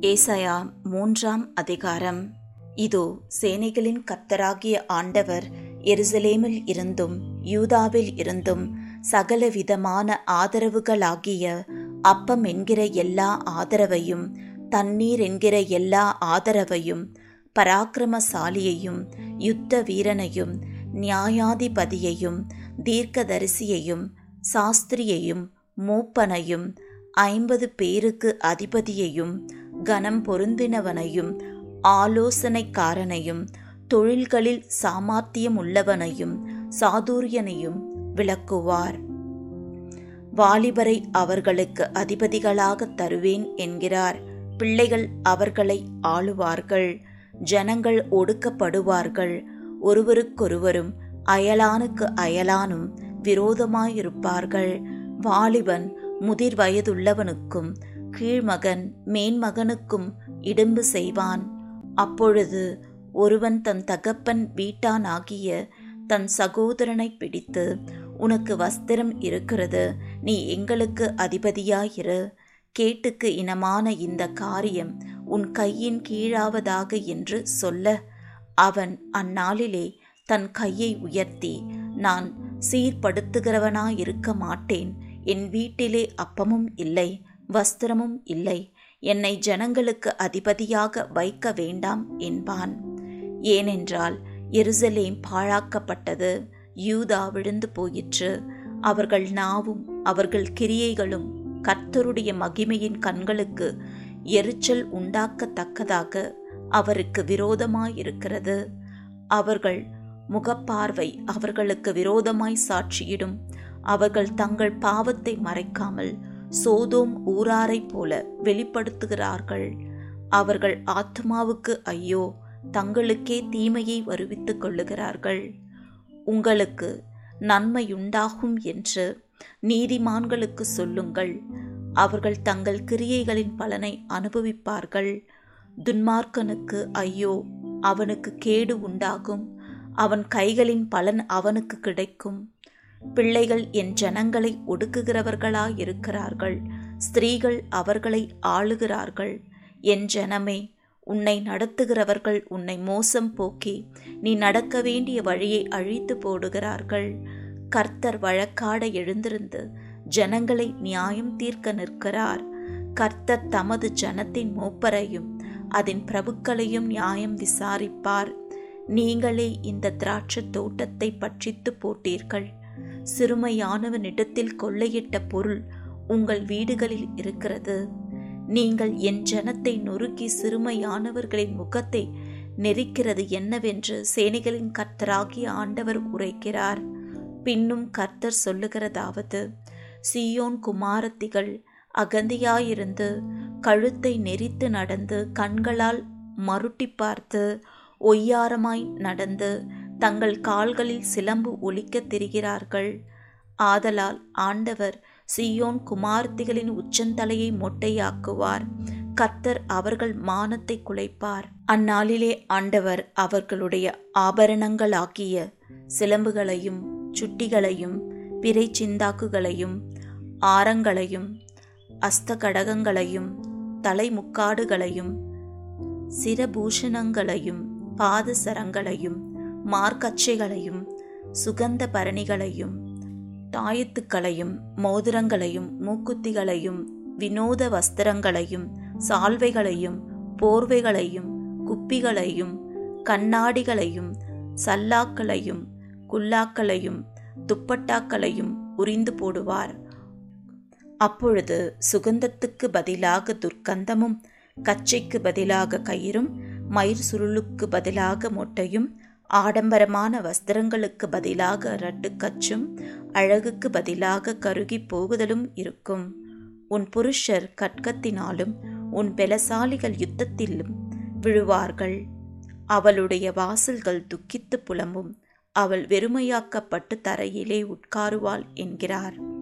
ஏசாயா மூன்றாம் அதிகாரம். இதோ சேனைகளின் கர்த்தராகிய ஆண்டவர் எருசலேமில் இருந்தும் யூதாவில் இருந்தும் சகலவிதமான ஆதரவுகளாகிய அப்பம் என்கிற எல்லா ஆதரவையும் தண்ணீர் என்கிற எல்லா ஆதரவையும் பராக்கிரமசாலியையும் யுத்த வீரனையும் நியாயாதிபதியையும் தீர்க்கதரிசியையும் சாஸ்திரியையும் மூப்பனையும் ஐம்பது பேருக்கு அதிபதியையும் கனம் பொருந்தினவனையும் ஆலோசனைக்காரனையும் தொழில்களில் சாமர்த்தியம் உள்ளவனையும் சாதுரியனையும் விளக்குவார். வாலிபரை அவர்களுக்கு அதிபதிகளாக தருவேன் என்கிறார். பிள்ளைகள் அவர்களை ஆளுவார்கள். ஜனங்கள் ஒடுக்கப்படுவார்கள். ஒருவருக்கொருவரும் அயலானுக்கு அயலானும் விரோதமாயிருப்பார்கள். வாலிபன் முதிர் வயதுள்ளவனுக்கும் கீழ்மகன் மேன்மகனுக்கும் இடும்பு செய்வான். அப்பொழுது ஒருவன் தன் தகப்பன் வீட்டானாகிய தன் சகோதரனை பிடித்து உனக்கு வஸ்திரம் இருக்கிறது நீ எங்களுக்கு அதிபதியாயிரு. கேட்டுக்கு இனமான இந்த காரியம் உன் கையின் கீழாவதாக என்று சொல்ல. அவன் அந்நாளிலே தன் கையை உயர்த்தி நான் சீர்படுத்துகிறவனாயிருக்க மாட்டேன். என் வீட்டிலே அப்பமும் இல்லை. வஸ்திரமும் இல்லை. என்னை ஜனங்களுக்கு அதிபதியாக வைக்க வேண்டாம் என்பான். ஏனென்றால் எருசலேம் பாழாக்கப்பட்டது. யூதா விழுந்து போயிற்று. அவர்கள் நாவும் அவர்கள் கிரியைகளும் கர்த்தருடைய மகிமையின் கண்களுக்கு எரிச்சல் உண்டாக்கத்தக்கதாக அவருக்கு விரோதமாயிருக்கிறது. அவர்கள் முகப்பார்வை அவர்களுக்கு விரோதமாய் சாட்சியிடும். அவர்கள் தங்கள் பாவத்தை மறைக்காமல் சோதோம் ஊராரைப் போல வெளிப்படுத்துகிறார்கள். அவர்கள் ஆத்மாவுக்கு ஐயோ தங்களுக்கே தீமையை வருவித்துக் கொள்ளுகிறார்கள். உங்களுக்கு நன்மையுண்டாகும் என்று நீதிமான்களுக்கு சொல்லுங்கள். அவர்கள் தங்கள் கிரியைகளின் பலனை அனுபவிப்பார்கள். துன்மார்க்கனுக்கு ஐயோ அவனுக்கு கேடு உண்டாகும். அவன் கைகளின் பலன் அவனுக்கு கிடைக்கும். பிள்ளைகள் என் ஜனங்களை ஒடுக்குகிறவர்களாயிருக்கிறார்கள். ஸ்திரீகள் அவர்களை ஆளுகிறார்கள். என் ஜனமே உன்னை நடத்துகிறவர்கள் உன்னை மோசம் போக்கி நீ நடக்க வேண்டிய வழியை அழித்து போடுகிறார்கள். கர்த்தர் வழக்காட எழுந்திருந்து ஜனங்களை நியாயம் தீர்க்க நிற்கிறார். கர்த்தர் தமது ஜனத்தின் மூப்பரையும் அதன் பிரபுக்களையும் நியாயம் விசாரிப்பார். நீங்களே இந்த திராட்சை தோட்டத்தை பட்சித்து போட்டீர்கள். சிறுமையானவனிடத்தில் கொள்ளையிட்ட பொருள் உங்கள் வீடுகளில் இருக்கிறது. நீங்கள் என் ஜனத்தை நொறுக்கி சிறுமையானவர்களின் முகத்தை நெரிக்கிறது என்னவென்று சேனைகளின் கர்த்தராகிய ஆண்டவர் உரைக்கிறார். பின்னும் கர்த்தர் சொல்லுகிறதாவது சியோன் குமாரத்திகள் அகந்தியாயிருந்து கழுத்தை நெரித்து நடந்து கண்களால் மருட்டி பார்த்து ஒய்யாரமாய் நடந்து தங்கள் கால்களில் சிலம்பு ஒலிக்கத் திரிகிறார்கள். ஆதலால் ஆண்டவர் சியோன் குமார்த்திகளின் உச்சந்தலையை மொட்டையாக்குவார். கர்த்தர் அவர்கள் மானத்தை குலைப்பார். அந்நாளிலே ஆண்டவர் அவர்களுடைய ஆபரணங்களாகிய சிலம்புகளையும் சுட்டிகளையும் பிறை சிந்தாக்குகளையும் ஆரங்களையும் அஸ்தகடகங்களையும் தலைமுக்காடுகளையும் சிரபூஷணங்களையும் பாதசரங்களையும் மார்க்கச்சைகளையும் சுகந்த பரணிகளையும் தாயத்துக்களையும் மோதிரங்களையும் மூக்குத்திகளையும் வினோத வஸ்திரங்களையும் சால்வைகளையும் போர்வைகளையும் குப்பிகளையும் கண்ணாடிகளையும் சல்லாக்களையும் குல்லாக்களையும் துப்பட்டாக்களையும் உரிந்து போடுவார். அப்பொழுது சுகந்தத்துக்கு பதிலாக துர்க்கந்தமும் கச்சைக்கு பதிலாக கயிறும் மயிர் சுருளுக்கு பதிலாக மொட்டையும் ஆடம்பரமான வஸ்திரங்களுக்கு பதிலாக ரட்டுக்கச்சும் அழகுக்கு பதிலாக கருகி போகுதலும் இருக்கும். உன் புருஷர் கட்கத்தினாலும் உன் பெலசாலிகள் யுத்தத்திலும் விழுவார்கள். அவளுடைய வாசல்கள் துக்கித்து புலம்பும். அவள் வெறுமையாக்கப்பட்டு தரையிலே உட்காருவாள் என்கிறார்.